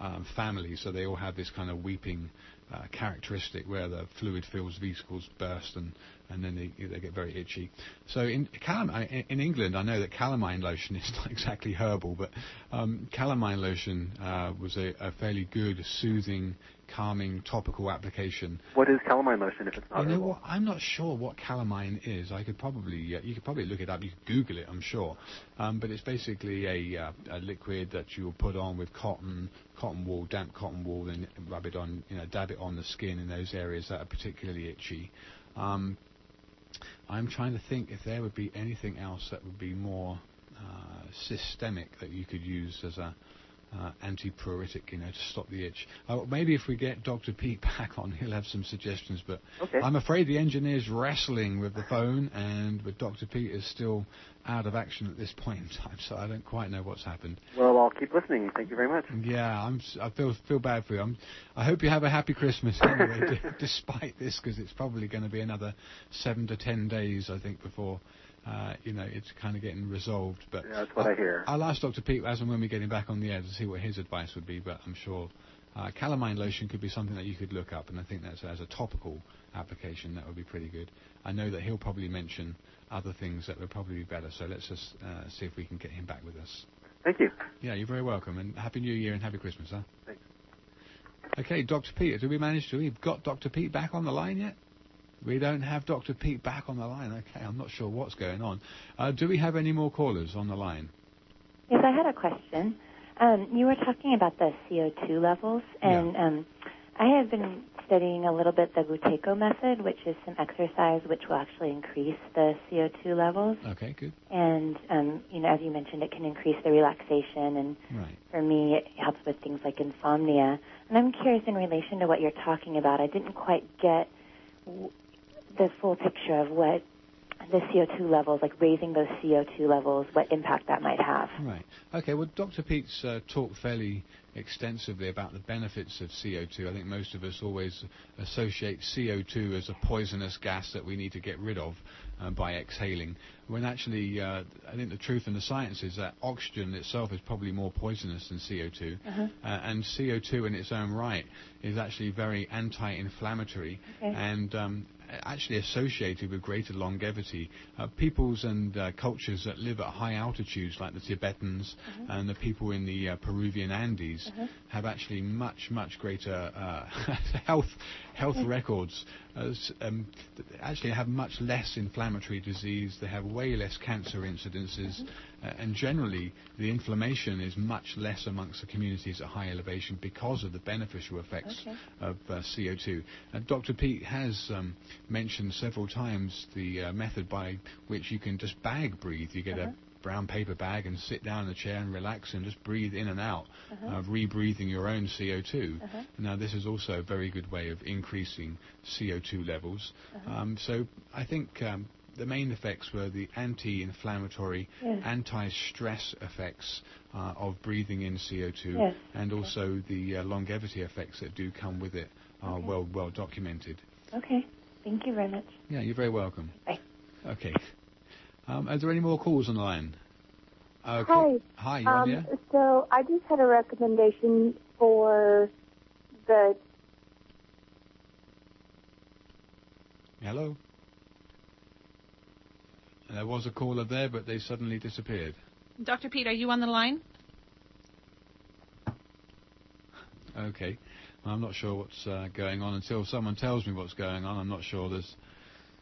um, family. So they all have this kind of weeping uh, characteristic where the fluid fills vesicles burst and and then they, they get very itchy. So in, calam- in England, I know that calamine lotion is [LAUGHS] not exactly herbal, but um, calamine lotion uh, was a, a, fairly good, soothing, calming topical application. What is calamine lotion if it's not You know herbal? what? I'm not sure what calamine is. I could probably uh, you could probably look it up. You could Google it. I'm sure. Um, but it's basically a, uh, a liquid that you will put on with cotton, cotton wool, damp cotton wool, and rub it on, you know, dab it on the skin in those areas that are particularly itchy. Um, I'm trying to think if there would be anything else that would be more uh, systemic that you could use as a uh, antipruritic, you know, to stop the itch. Uh, maybe if we get Dr. Peat [LAUGHS] back on, he'll have some suggestions. But Okay. I'm afraid the engineer's wrestling with the phone, and with Dr. Peat is still out of action at this point in time, so I don't quite know what's happened. Well, I'll keep listening. Thank you very much. Yeah, I'm. I feel feel bad for you. I'm, I hope you have a happy Christmas anyway, [LAUGHS] d- despite this, because it's probably going to be another seven to ten days, I think, before uh, you know it's kind of getting resolved. But Yeah, that's what I hear. I'll ask Dr. Peat as and when we get him back on the air to see what his advice would be. But I'm sure uh, calamine lotion could be something that you could look up, and I think that's as a topical application that would be pretty good. I know that he'll probably mention other things that would probably be better. So let's just uh, see if we can get him back with us. Thank you. Yeah, you're very welcome, and happy New Year and happy Christmas, huh? Thanks. Okay, Dr. Peat, did we manage to? We've got Dr. Peat back on the line yet? We don't have Dr. Peat back on the line. Okay, I'm not sure what's going on. Uh, do we have any more callers on the line? Yes, I had a question. Um, you were talking about the CO2 levels, and um, I have been studying a little bit the Buteyko method, which is some exercise which will actually increase the CO2 levels. Okay, good. And um, you know, as you mentioned, it can increase the relaxation, and Right. for me, it helps with things like insomnia. And I'm curious, in relation to what you're talking about, I didn't quite get the full picture of what the CO2 levels, like raising those CO2 levels, what impact that might have. Right. Okay, well, Dr. Peat's uh, talked fairly extensively about the benefits of CO2. I think most of us always associate CO2 as a poisonous gas that we need to get rid of uh, by exhaling, when actually, uh, I think the truth and the science is that oxygen itself is probably more poisonous than CO2. Uh-huh. Uh, and CO2 in its own right is actually very anti-inflammatory Okay. and um, actually associated with greater longevity. Uh, peoples and uh, cultures that live at high altitudes, like the Tibetans and the people in the uh, Peruvian Andes, have actually much, much greater uh, [LAUGHS] health health records. As, um, th- actually, have much less inflammatory disease. They have way less cancer incidences, uh, and generally, the inflammation is much less amongst the communities at high elevation because of the beneficial effects Okay. of uh, CO2. And Dr. Peat has um, mentioned several times the uh, method by which you can just bag breathe. You get a brown paper bag and sit down in a chair and relax and just breathe in and out, uh, rebreathing your own CO2. Now, this is also a very good way of increasing CO2 levels. Um, so I think um, the main effects were the anti-inflammatory, Yes. anti-stress effects uh, of breathing in CO2, Yes. and also the uh, longevity effects that do come with it are Okay. well well documented. Okay. Thank you very much. Yeah, you're very welcome. Bye. Okay. Um, are there any more calls on the line? Okay. Hi. Hi, you're Um, so I just had a recommendation for the Hello? There was a caller there, but they suddenly disappeared. Dr. Peat, are you on the line? Okay. I'm not sure what's uh, going on until someone tells me what's going on. I'm not sure there's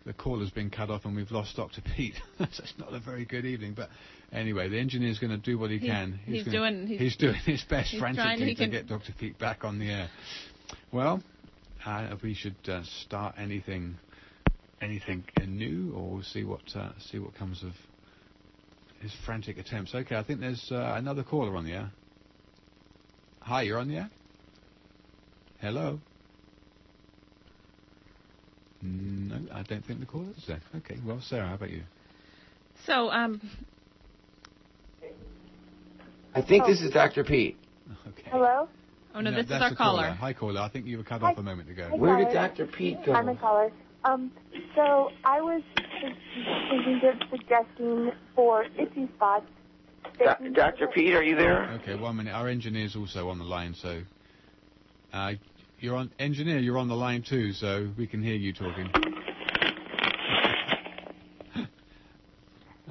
the caller's been cut off and we've lost Dr. Peat. [LAUGHS] so it's not a very good evening. But anyway, the engineer's going to do what he He's- can. he's gonna- doing- he's- he's doing his best he's frantically to get Dr. Peat back on the air. Well, uh, if we should uh, start anything, anything uh, new, or see what uh, see what comes of his frantic attempts. Okay, I think there's uh, another caller on the air. Hi, you're on the air. Hello. No. I don't think the caller is there. Okay, well, Sarah, how about you? So, um, I think this is Dr. Peat. [LAUGHS] Okay. Hello? oh no, No, this is that's our the caller. Hi, caller. I think you were cut Hi. off a moment ago. Hi, Where did. Dr. Peat I'm a go? caller. Um, so I was thinking of suggesting for itchy spots. Do- Dr. Peat, are you there? Okay, one minute. Our engineer's also on the line, so uh, you're on engineer. You're on the line too, so we can hear you talking. [LAUGHS]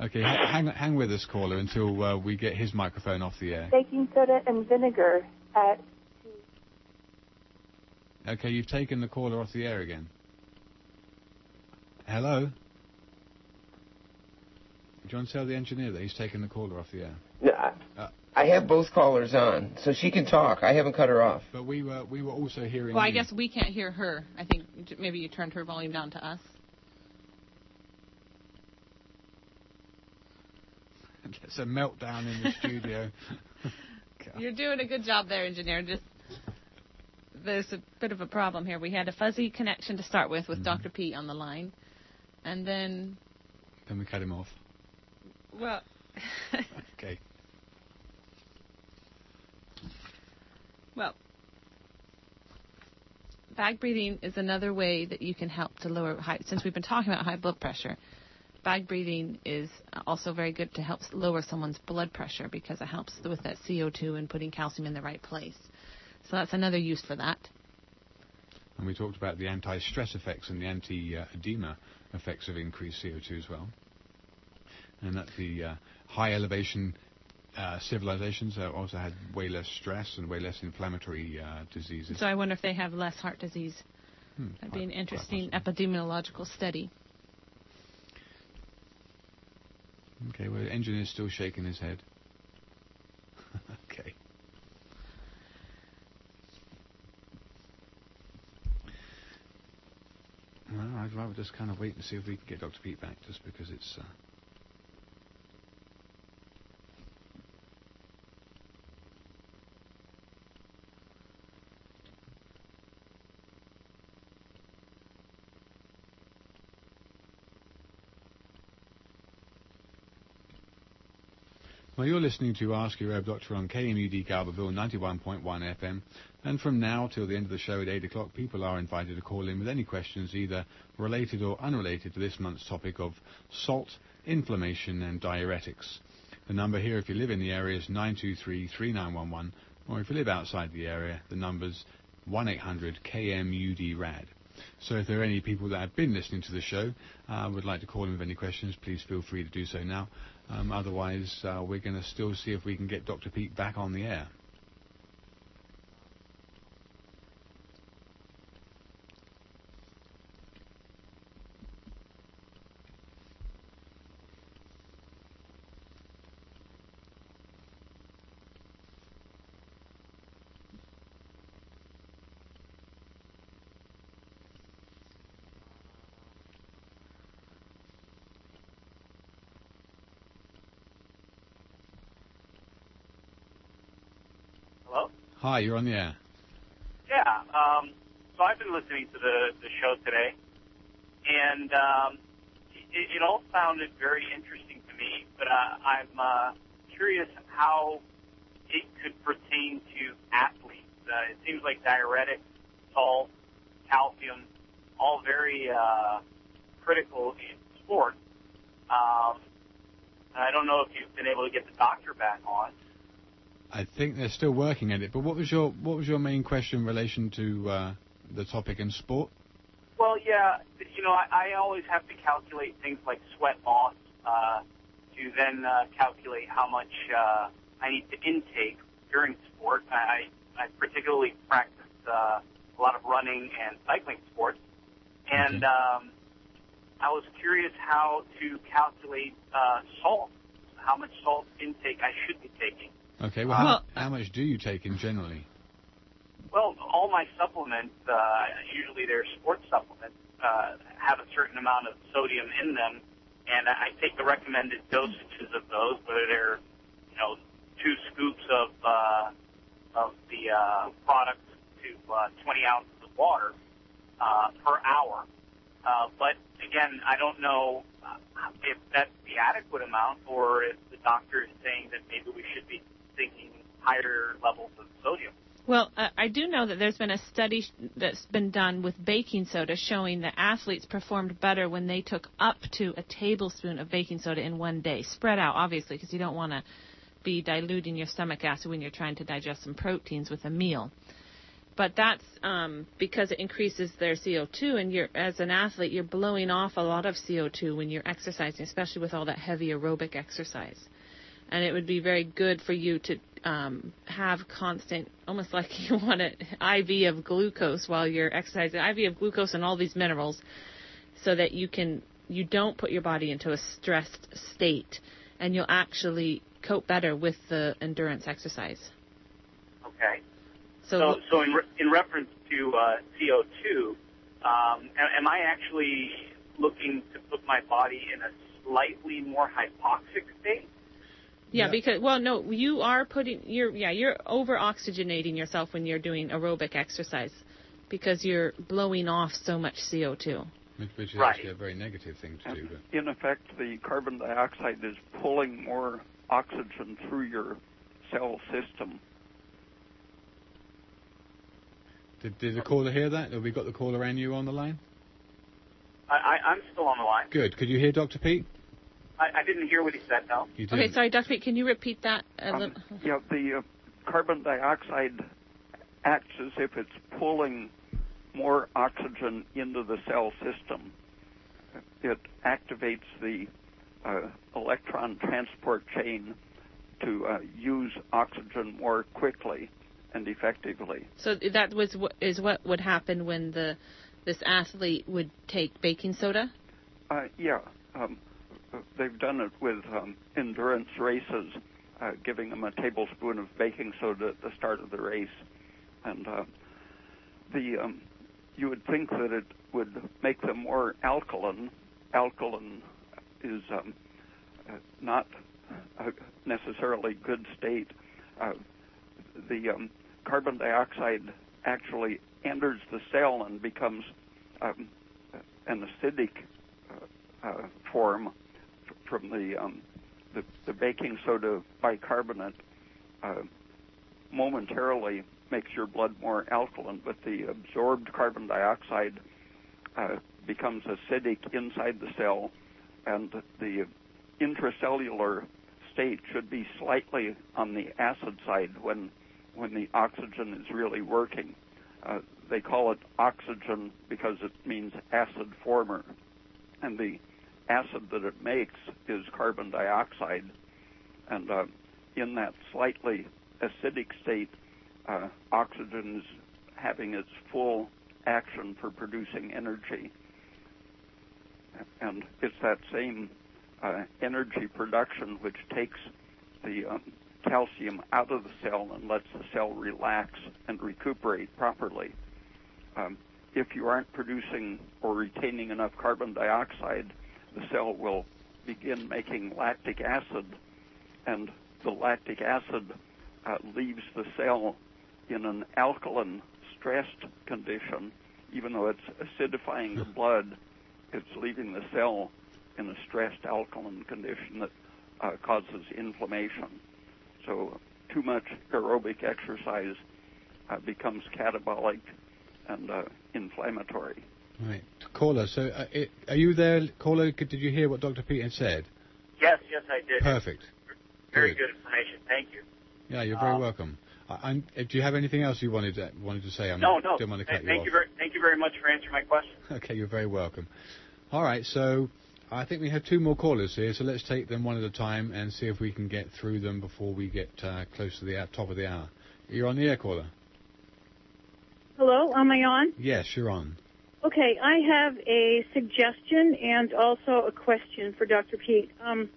okay, ha- hang hang with us, caller, until uh, we get his microphone off the air. Baking soda and vinegar at Okay, you've taken the caller off the air again. Hello. Do you want to tell the engineer that he's taken the caller off the air? No, I, Uh. I have both callers on, so she can talk. I haven't cut her off. But we were we were also hearing. Well, I you. guess we can't hear her. I think maybe you turned her volume down to us. [LAUGHS] it's a meltdown in the studio. [LAUGHS] You're doing a good job there, engineer. Just there's a bit of a problem here. We had a fuzzy connection to start with with Mm-hmm. Dr. Peat on the line, and then Then we cut him off. well, [LAUGHS] Okay. well, bag breathing is another way that you can help to lower high. Since we've been talking about high blood pressure, bag breathing is also very good to help lower someone's blood pressure because it helps with that CO2 and putting calcium in the right place. So that's another use for that. And we talked about the anti-stress effects and the anti-edema uh, effects of increased CO2 as well. And that the uh, high elevation uh, civilizations uh, also had way less stress and way less inflammatory uh, diseases. So I wonder if they have less heart disease. Hmm, That'd be an interesting epidemiological study. Okay, well, the engineer's still shaking his head. okay. I'd rather just kind of wait and see if we can get Dr. Peat back, just because it's. Uh... Well, you're listening to Ask Your Herb Doctor on KMUD Garberville 91.1 FM. And from now till the end of the show at 8 o'clock, people are invited to call in with any questions either related or unrelated to this month's topic of salt, inflammation and diuretics. The number here, if you live in the area, is 923-3911, or if you live outside the area, the number's 1-800-KMUD-RAD. So if there are any people that have been listening to the show, uh, would like to call in with any questions, please feel free to do so now. Um, otherwise, uh, we're going to still see if we can get Dr. Peat back on the air. Hello? Hi, you're on the air. Yeah. Um, so I've been listening to the, the show today, and um, it, it all sounded very interesting to me, but uh, I'm uh, curious how it could pertain to athletes. Uh, it seems like diuretics, salt, calcium, all very uh, critical in sports. Um, I don't know if you've been able to get the doctor back on. I think they're still working at it. But what was your what was your main question in relation to uh, the topic in sport? Well, yeah, you know, I, I always have to calculate things like sweat loss uh, to then uh, calculate how much uh, I need to intake during sport. I, I particularly practice uh, a lot of running and cycling sports, and um, I was curious how to calculate uh, salt, how much salt intake I should be taking. Okay, well, Well- how, how much do you take in generally? Well, all my supplements, uh, usually they're sports supplements, uh, have a certain amount of sodium in them, and I take the recommended dosages of those, whether they're, you know, two scoops of uh, of the uh, product to uh, 20 ounces of water uh, per hour. Uh, but again, I don't know uh, if that's the adequate amount or if the doctor is saying that maybe we should be thinking higher levels of sodium. Well, uh, I do know that there's been a study that's been done with baking soda showing that athletes performed better when they took up to a tablespoon of baking soda in one day, spread out, obviously, because you don't want to be diluting your stomach acid when you're trying to digest some proteins with a meal. But that's um, because it increases their CO2, and you're as an athlete, you're blowing off a lot of CO2 when you're exercising, especially with all that heavy aerobic exercise. And it would be very good for you to um, have constant, almost like [LAUGHS] you want an IV of glucose while you're exercising, IV of glucose and all these minerals, so that you can you don't put your body into a stressed state, and you'll actually cope better with the endurance exercise. Okay. So, So, so in, re- in reference to uh, CO2, um, am, am I actually looking to put my body in a slightly more hypoxic state? Yeah, because well, no, you are putting you're yeah you're over oxygenating yourself when you're doing aerobic exercise because you're blowing off so much CO2. Which, which is Right. actually a very negative thing to do. But In effect, the carbon dioxide is pulling more oxygen through your cell system. did, did the caller hear that? Have we got the caller and you on the line? I, I, I'm still on the line. Good. Could you hear Dr. Peat? I, I didn't hear what he said. No. You Okay, sorry, Dr. Peat, can you repeat that? A Um, little? yeah, the uh, carbon dioxide acts as if it's pulling more oxygen into the cell system. It activates the uh, electron transport chain to uh, use oxygen more quickly and effectively. So that was what is what would happen when the this athlete would take baking soda. Uh, yeah, um, uh, they've done it with um, endurance races, uh, giving them a tablespoon of baking soda at the start of the race, and uh, the um, you would think that it would make them more alkaline. Alkaline is um, uh, not a necessarily good state. Uh, the um, carbon dioxide actually enters the cell and becomes um, an acidic uh, uh, form from the, um, the the baking soda bicarbonate. Uh, momentarily makes your blood more alkaline, but the absorbed carbon dioxide uh, becomes acidic inside the cell, and the intracellular state should be slightly on the acid side when when the oxygen is really working. Uh, they call it oxygen because it means acid former, and the acid that it makes is carbon dioxide, and uh, in that slightly acidic state, uh, oxygen is having its full action for producing energy. And it's that same uh, energy production which takes the um, calcium out of the cell and lets the cell relax and recuperate properly. Um, if you aren't producing or retaining enough carbon dioxide, the cell will begin making lactic acid, and the lactic acid uh, leaves the cell in an alkaline, stressed condition. Even though it's acidifying the blood, it's leaving the cell in a stressed alkaline condition that uh, causes inflammation. So, too much aerobic exercise uh, becomes catabolic and uh, inflammatory. Right. Caller, so uh, it, are you there, caller? Could- Did you hear what Dr. Peat had said? Yes, yes, I did. Perfect. Very good information. Thank you. Yeah, you're very Um, welcome. I, I'm, uh, do you have anything else you wanted to, wanted to say? I No, no. Don't want to cut Th- you thank off. you very, thank you very much for answering my question. [LAUGHS] Okay, you're very welcome. All right, so I think we have two more callers here, so let's take them one at a time and see if we can get through them before we get uh, close to the hour, top of the hour. You're on the air, caller. Hello, am I on? Yes, you're on. Okay, I have a suggestion and also a question for Dr. Peat. Um,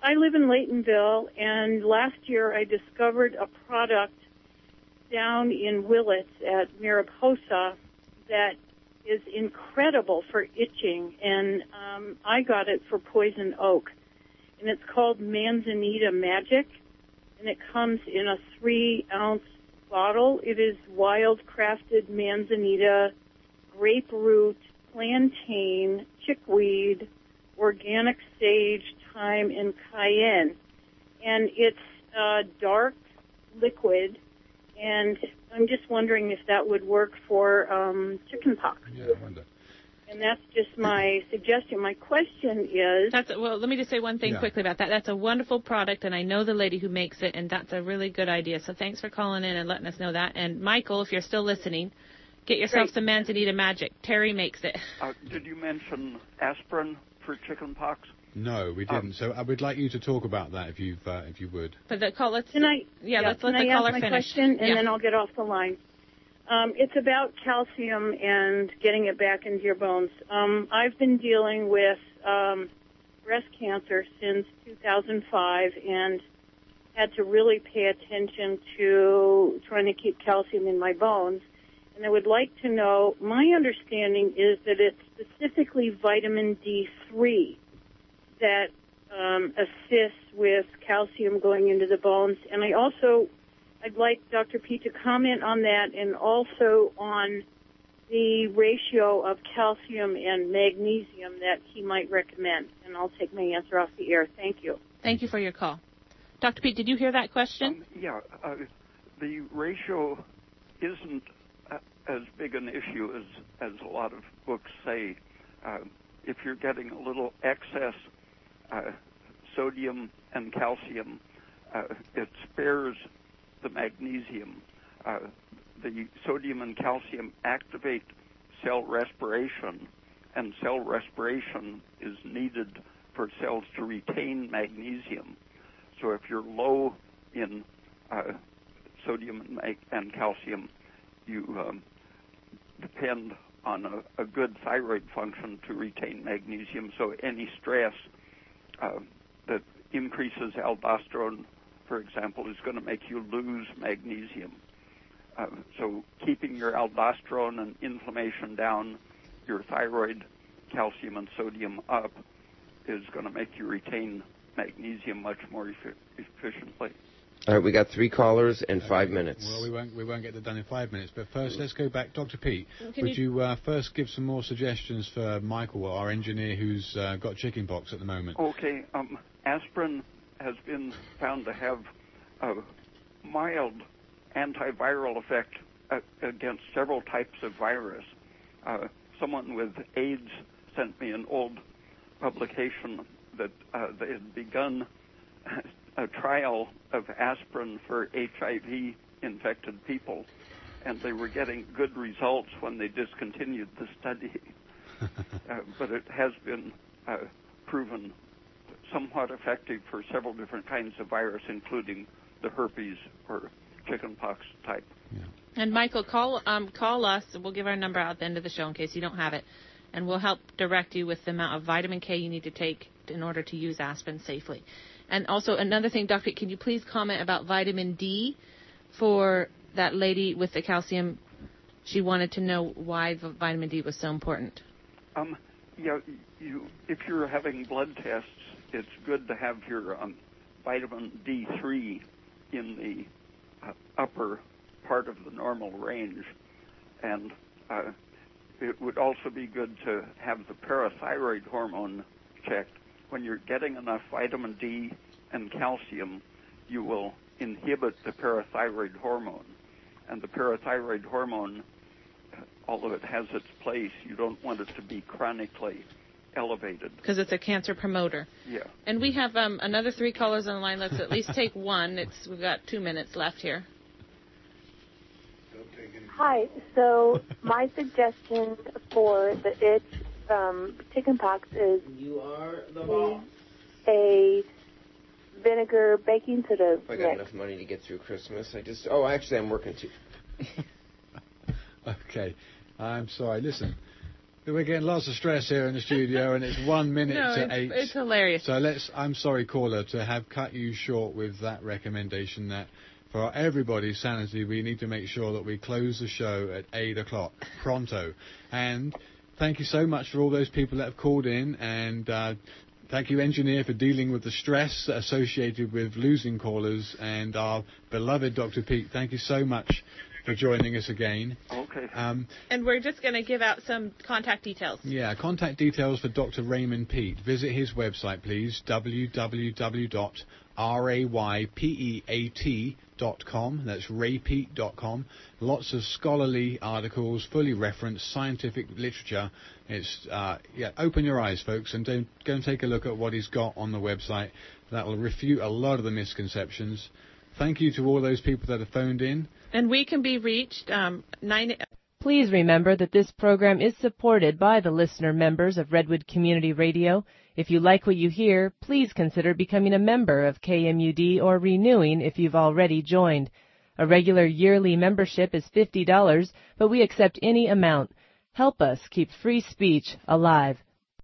I live in Laytonville, and last year I discovered a product down in Willits at Mariposa that is incredible for itching, and um, I got it for poison oak, and it's called Manzanita Magic, and it comes in a three ounce bottle. It is wild crafted manzanita, grapefruit, plantain, chickweed, organic sage, thyme, and cayenne. And it's uh, dark liquid, and I'm just wondering if that would work for um, chickenpox. Yeah, I wonder. And that's just my suggestion. My question is. That's well. Let me just say one thing Yeah. quickly about that. That's a wonderful product, and I know the lady who makes it, and that's a really good idea. So thanks for calling in and letting us know that. And Michael, if you're still listening, get yourself Great. some Manzanita Magic. Terry makes it. Uh, did you mention aspirin for chickenpox? No, we didn't. so I would like you to talk about that if you've uh, if you would. But the call. Let's. Can I? Yeah, let's let can the I caller ask my finish. question and Yeah. then I'll get off the line. Um, it's about calcium and getting it back into your bones. Um, I've been dealing with um, breast cancer since 2005 and had to really pay attention to trying to keep calcium in my bones. And I would like to know, my understanding is that it's specifically vitamin D3 that um, assists with calcium going into the bones. And I also, I'd like Dr. Peat to comment on that and also on the ratio of calcium and magnesium that he might recommend. And I'll take my answer off the air. Thank you. Thank you for your call. Dr. Peat, did you hear that question? Yeah, uh, the ratio isn't as big an issue as as a lot of books say. Uh, if you're getting a little excess uh, sodium and calcium, uh, it spares the magnesium. Uh, the sodium and calcium activate cell respiration, and cell respiration is needed for cells to retain magnesium. So if you're low in uh, sodium and, and calcium, you um, depend on a, a good thyroid function to retain magnesium. So any stress uh, that increases aldosterone, for example, is going to make you lose magnesium. Uh, so keeping your aldosterone and inflammation down, your thyroid, calcium, and sodium up is going to make you retain magnesium much more effi- efficiently. All right, we got three callers and five minutes. Well, we won't we won't get that done in five minutes. But first, let's go back, Dr. Peat. Can would you- you, uh, first give some more suggestions for Michael, our engineer, who's uh, got chickenpox at the moment? Okay, um, aspirin has been found to have a mild antiviral effect a- against several types of virus. Uh, someone with AIDS sent me an old publication that uh, they had begun [LAUGHS] a trial of aspirin for HIV infected people, and they were getting good results when they discontinued the study. [LAUGHS] uh, but it has been uh, proven somewhat effective for several different kinds of virus, including the herpes or chickenpox type. And Michael, call um, call us. We'll give our number out at the end of the show in case you don't have it, and we'll help direct you with the amount of vitamin K you need to take in order to use aspirin safely. And also another thing, Doctor, can you please comment about vitamin D for that lady with the calcium? She wanted to know why vitamin D was so important. Um, yeah, you if you're having blood tests, it's good to have your um, vitamin D3 in the uh, upper part of the normal range, and uh, it would also be good to have the parathyroid hormone checked. When you're getting enough vitamin D and calcium, you will inhibit the parathyroid hormone, and the parathyroid hormone although it has its place, you don't want it to be chronically elevated. Because it's a cancer promoter. Yeah. And we have um, another three callers on the line. Let's at least take one. It's we've got two minutes left here. Hi. So my suggestion for the itch um, chickenpox is you are the boss. A vinegar baking soda If I got mix. enough money to get through Christmas, I just. Oh, actually, I'm working too. [LAUGHS] Okay, I'm sorry. Listen, we're getting lots of stress here in the studio, and it's one minute No, to it's, eight. it's hilarious. So let's. I'm sorry, caller, to have cut you short with that recommendation. That for everybody's sanity, we need to make sure that we close the show at eight o'clock pronto. And thank you so much for all those people that have called in and. Uh, Thank you, engineer, for dealing with the stress associated with losing callers, and our beloved Dr. Peat. Thank you so much for joining us again. Okay. Um, And we're just going to give out some contact details. yeah, contact details for Dr. Raymond Peat. Visit his website, please, www.raypeat.com. Dot com that's raypeat.com. Lots of scholarly articles, fully referenced, scientific literature. It's uh, yeah, open your eyes, folks, and don't go and take a look at what he's got on the website. That will refute a lot of the misconceptions. Thank you to all those people that have phoned in. And we can be reached um, nine. Please remember that this program is supported by the listener members of Redwood Community Radio. If you like what you hear, please consider becoming a member of KMUD or renewing if you've already joined. A regular yearly membership is $50, but we accept any amount. Help us keep free speech alive.